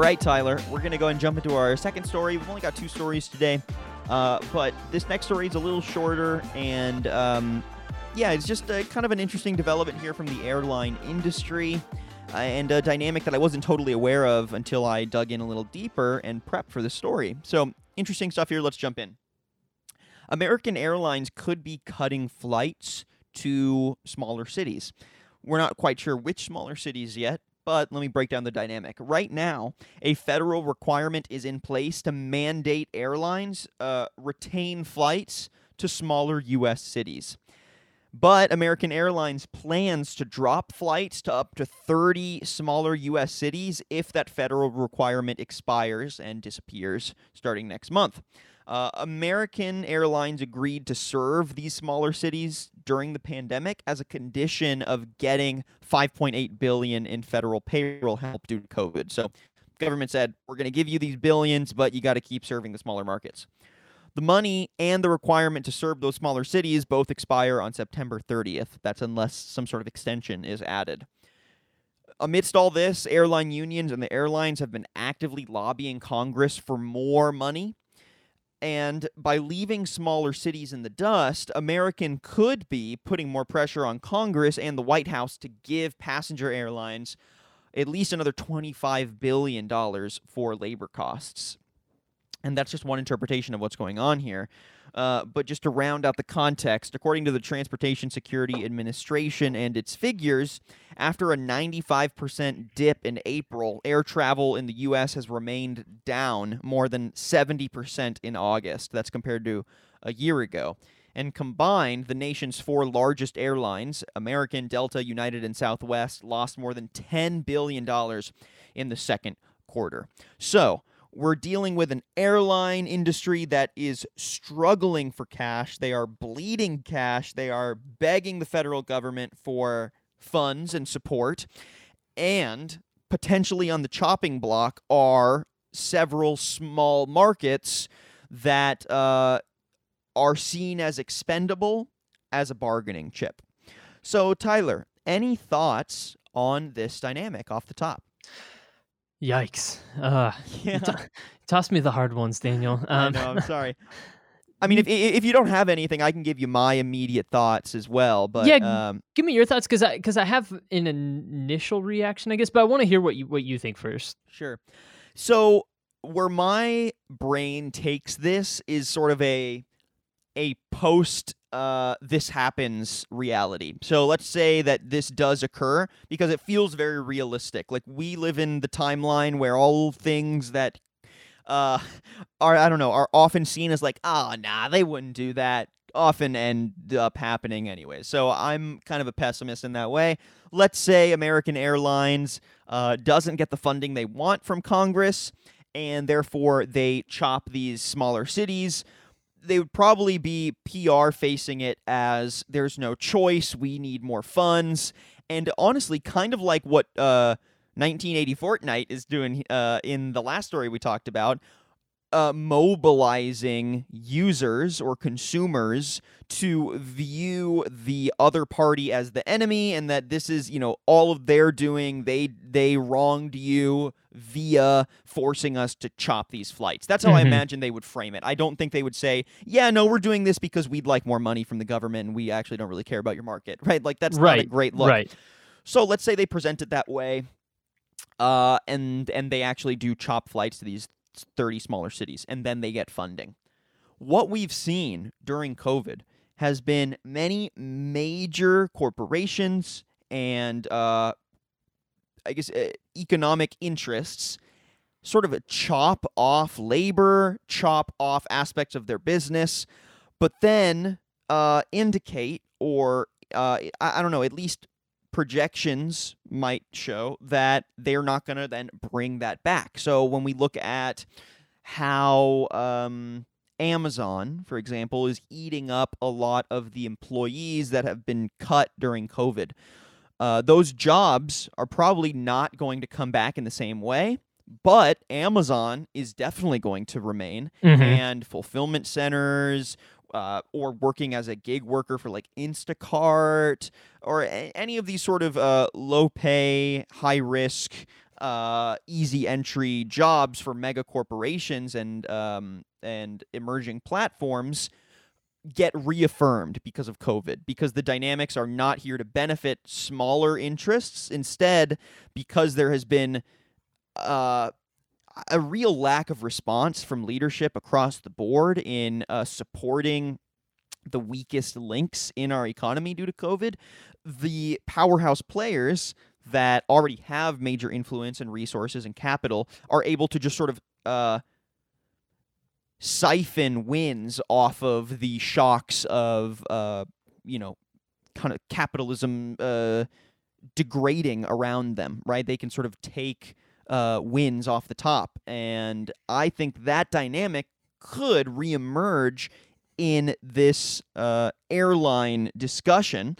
All right, Tyler, we're going to go and jump into our second story. We've only got two stories today, uh, but this next story is a little shorter, and um, yeah, it's just a, kind of an interesting development here from the airline industry. Uh, and a dynamic that I wasn't totally aware of until I dug in a little deeper and prepped for the story. So, interesting stuff here. Let's jump in. American Airlines could be cutting flights to smaller cities. We're not quite sure which smaller cities yet, but let me break down the dynamic. Right now, a federal requirement is in place to mandate airlines uh, retain flights to smaller U.S. cities. But American Airlines plans to drop flights to up to 30 smaller U.S. cities if that federal requirement expires and disappears starting next month. Uh, American Airlines agreed to serve these smaller cities during the pandemic as a condition of getting 5.8 billion in federal payroll help due to COVID. So, government said we're going to give you these billions, but you got to keep serving the smaller markets. The money and the requirement to serve those smaller cities both expire on September 30th. That's unless some sort of extension is added. Amidst all this, airline unions and the airlines have been actively lobbying Congress for more money. And by leaving smaller cities in the dust, American could be putting more pressure on Congress and the White House to give passenger airlines at least another $25 billion for labor costs. And that's just one interpretation of what's going on here. Uh, but just to round out the context, according to the Transportation Security Administration and its figures, after a 95% dip in April, air travel in the U.S. has remained down more than 70% in August. That's compared to a year ago. And combined, the nation's four largest airlines, American, Delta, United, and Southwest, lost more than $10 billion in the second quarter. So, we're dealing with an airline industry that is struggling for cash. They are bleeding cash. They are begging the federal government for funds and support. And potentially on the chopping block are several small markets that uh, are seen as expendable as a bargaining chip. So, Tyler, any thoughts on this dynamic off the top? Yikes. Uh, Yeah. t- toss me the hard ones, Daniel. I Um, know. I'm sorry. I mean, if if you don't have anything, I can give you my immediate thoughts as well. But Yeah, um, give me your thoughts because I because I have an initial reaction, I guess, but I want to hear what you what you think first. sure. So where my brain takes this is sort of a a post uh, this happens reality. So let's say that this does occur because it feels very realistic. Like we live in the timeline where all things that uh, are I don't know are often seen as like ah nah they wouldn't do that often end up happening anyway. So I'm kind of a pessimist in that way. Let's say American Airlines uh, doesn't get the funding they want from Congress, and therefore they chop these smaller cities. They would probably be PR facing it as there's no choice. We need more funds, and honestly, kind of like what uh, 1980 Fortnite is doing uh, in the last story we talked about, uh, mobilizing users or consumers to view the other party as the enemy, and that this is, you know, all of their doing. They they wronged you via forcing us to chop these flights. That's how I Mhm. imagine they would frame it. I don't think they would say, "Yeah, no, we're doing this because we'd like more money from the government, and we actually don't really care about your market." Right? Like that's not a great look. Right. So let's say they present it that way, uh, and and they actually do chop flights to these thirty smaller cities, and then they get funding. What we've seen during COVID has been many major corporations and uh, I guess uh, economic interests sort of chop off labor, chop off aspects of their business, but then uh, indicate or uh, I, I don't know, at least projections might show that they're not going to then bring that back. So when we look at how um, Amazon, for example, is eating up a lot of the employees that have been cut during COVID, uh, those jobs are probably not going to come back in the same way. But Amazon is definitely going to remain, Mhm. and fulfillment centers, uh, or working as a gig worker for like Instacart or a- any of these sort of uh, low pay, high risk uh, easy entry jobs for mega corporations and um, and emerging platforms get reaffirmed because of COVID, because the dynamics are not here to benefit smaller interests. Instead, because there has been uh, a real lack of response from leadership across the board in uh, supporting the weakest links in our economy due to COVID, the powerhouse players that already have major influence and resources and capital are able to just sort of uh, siphon wins off of the shocks of uh, you know kind of capitalism uh, degrading around them right? They can sort of take uh, wins off the top. And i think that dynamic could reemerge in this uh, airline discussion.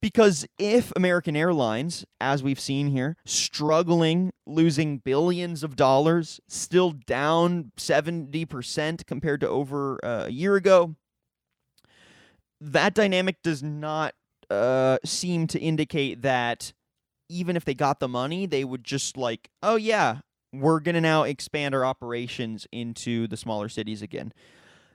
Because if American Airlines, as we've seen here, struggling, losing billions of dollars, still down 70% compared to over uh, a year ago, that dynamic does not uh, seem to indicate that even if they got the money, they would just like, oh, yeah, we're going to now expand our operations into the smaller cities again.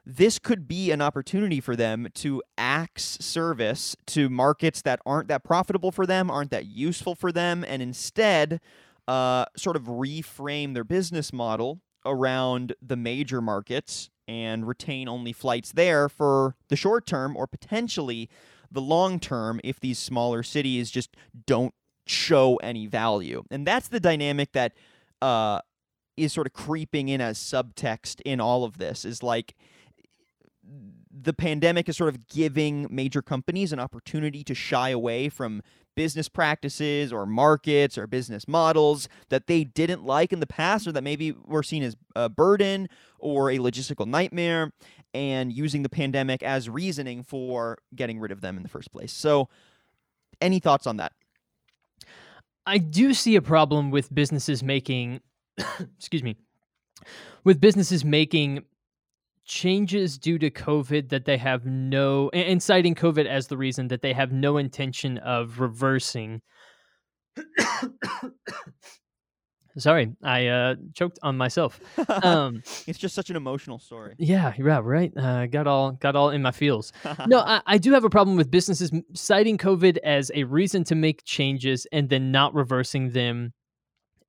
This could be an opportunity for them to axe service to markets that aren't that profitable for them, aren't that useful for them, and instead uh, sort of reframe their business model around the major markets and retain only flights there for the short term or potentially the long term if these smaller cities just don't show any value. And that's the dynamic that uh, is sort of creeping in as subtext in all of this is like the pandemic is sort of giving major companies an opportunity to shy away from business practices or markets or business models that they didn't like in the past or that maybe were seen as a burden or a logistical nightmare and using the pandemic as reasoning for getting rid of them in the first place. So, any thoughts on that? I do see a problem with businesses making, excuse me, with businesses making changes due to COVID that they have no, and citing COVID as the reason that they have no intention of reversing. Sorry, I uh, choked on myself. Um, it's just such an emotional story. Yeah, yeah, right. Uh, got all got all in my feels. no, I, I do have a problem with businesses citing COVID as a reason to make changes and then not reversing them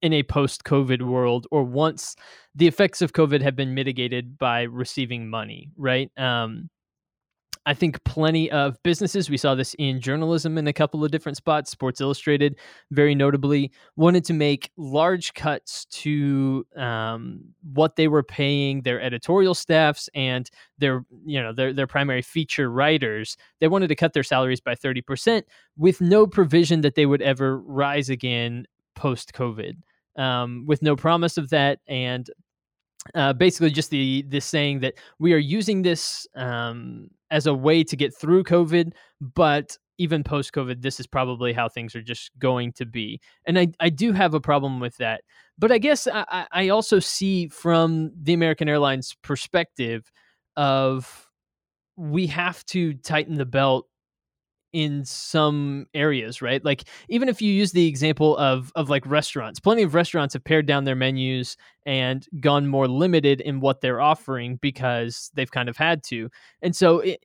in a post COVID world or once the effects of COVID have been mitigated by receiving money, right? Um, I think plenty of businesses, we saw this in journalism in a couple of different spots. Sports Illustrated, very notably, wanted to make large cuts to um, what they were paying their editorial staffs and their, you know, their their primary feature writers. They wanted to cut their salaries by thirty percent with no provision that they would ever rise again post COVID um, with no promise of that, and uh, basically just the this saying that we are using this um, as a way to get through COVID, but even post COVID, this is probably how things are just going to be. And I, I do have a problem with that. But I guess I, I also see from the American Airlines perspective of we have to tighten the belt in some areas, right? Like even if you use the example of of like restaurants, plenty of restaurants have pared down their menus and gone more limited in what they're offering because they've kind of had to. And so it,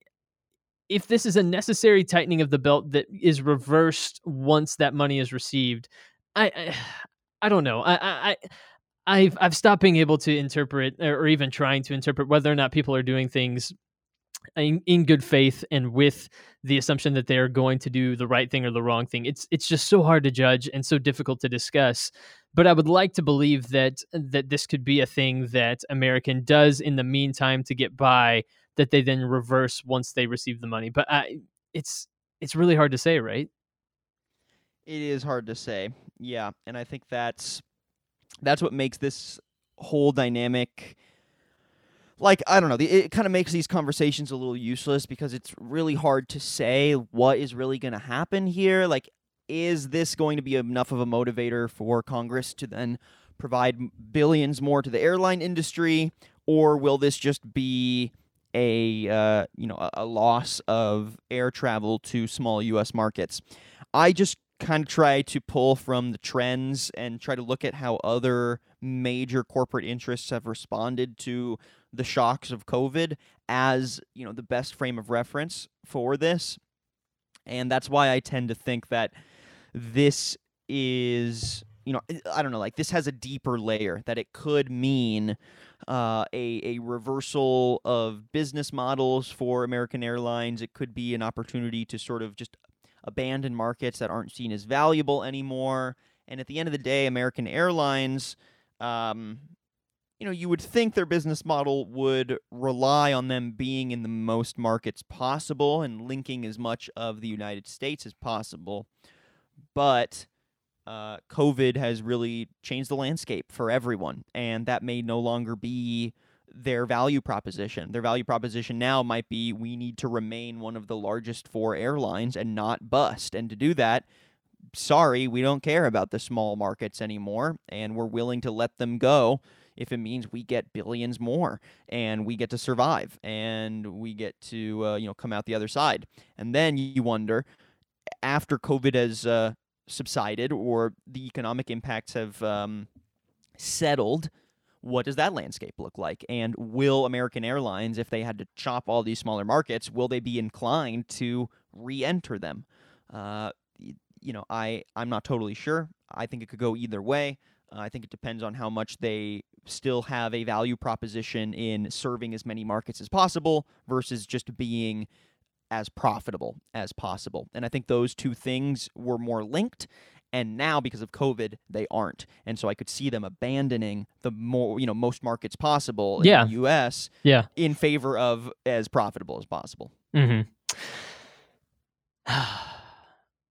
if this is a necessary tightening of the belt that is reversed once that money is received, I I, I don't know. I I I've I've stopped being able to interpret or even trying to interpret whether or not people are doing things in, in good faith and with the assumption that they are going to do the right thing or the wrong thing. It's it's just so hard to judge and so difficult to discuss. But I would like to believe that that this could be a thing that American does in the meantime to get by that they then reverse once they receive the money. But I, it's it's really hard to say, right? It is hard to say. Yeah, and I think that's that's what makes this whole dynamic like I don't know, the, it kind of makes these conversations a little useless because it's really hard to say what is really going to happen here. Like, is this going to be enough of a motivator for Congress to then provide billions more to the airline industry, or will this just be a uh, you know a, loss of air travel to small U.S. markets? I just kind of try to pull from the trends and try to look at how other major corporate interests have responded to the shocks of COVID as, you know, the best frame of reference for this. And that's why I tend to think that this is, you know, I don't know, like this has a deeper layer that it could mean uh, a, a reversal of business models for American Airlines. It could be an opportunity to sort of just abandon markets that aren't seen as valuable anymore. And at the end of the day, American Airlines, um, you know, you would think their business model would rely on them being in the most markets possible and linking as much of the United States as possible. But uh, COVID has really changed the landscape for everyone, and that may no longer be their value proposition. Their value proposition now might be we need to remain one of the largest four airlines and not bust. And to do that, sorry, we don't care about the small markets anymore, and we're willing to let them go if it means we get billions more and we get to survive and we get to uh, you know come out the other side. And then you wonder after COVID has uh, subsided or the economic impacts have um, settled what does that landscape look like? And will American Airlines, if they had to chop all these smaller markets, will they be inclined to re-enter them? Uh, you know, I I'm not totally sure. I think it could go either way. Uh, I think it depends on how much they still have a value proposition in serving as many markets as possible versus just being as profitable as possible. And I think those two things were more linked and now because of covid they aren't and so i could see them abandoning the more you know most markets possible in yeah. the us yeah in favor of as profitable as possible mm-hmm.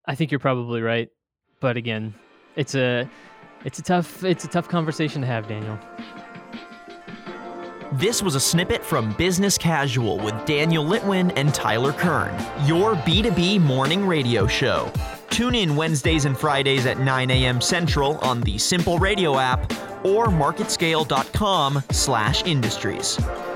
i think you're probably right but again it's a it's a tough it's a tough conversation to have daniel this was a snippet from Business Casual with Daniel Litwin and Tyler Kern, your B2B morning radio show. Tune in Wednesdays and Fridays at 9 a.m. Central on the Simple Radio app or marketscale.com/industries.